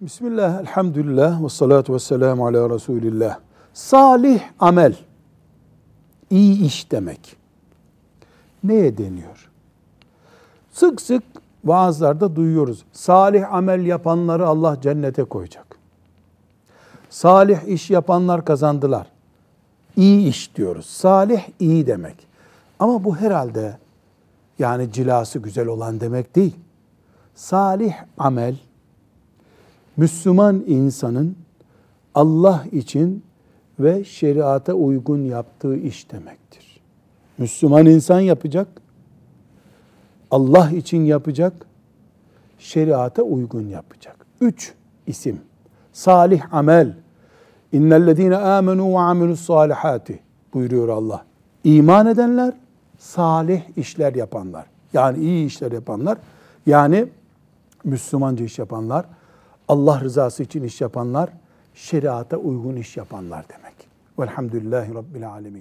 Bismillah, elhamdülillah, ve salatu ve selamu ala Resulillah. Salih amel, iyi iş demek. Neye deniyor? Sık sık vaazlarda duyuyoruz. Salih amel yapanları Allah cennete koyacak. Salih iş yapanlar kazandılar. İyi iş diyoruz. Salih iyi demek. Ama bu herhalde yani cilası güzel olan demek değil. Salih amel, Müslüman insanın Allah için ve şeriata uygun yaptığı iş demektir. Müslüman insan yapacak, Allah için yapacak, şeriata uygun yapacak. Üç isim. Salih amel. İnnellezine amenu ve amilus salihati buyuruyor Allah. İman edenler, salih işler yapanlar. Yani iyi işler yapanlar. Yani Müslümanca iş yapanlar, Allah rızası için iş yapanlar, şeriata uygun iş yapanlar demek. Velhamdülillahi Rabbil Alemin.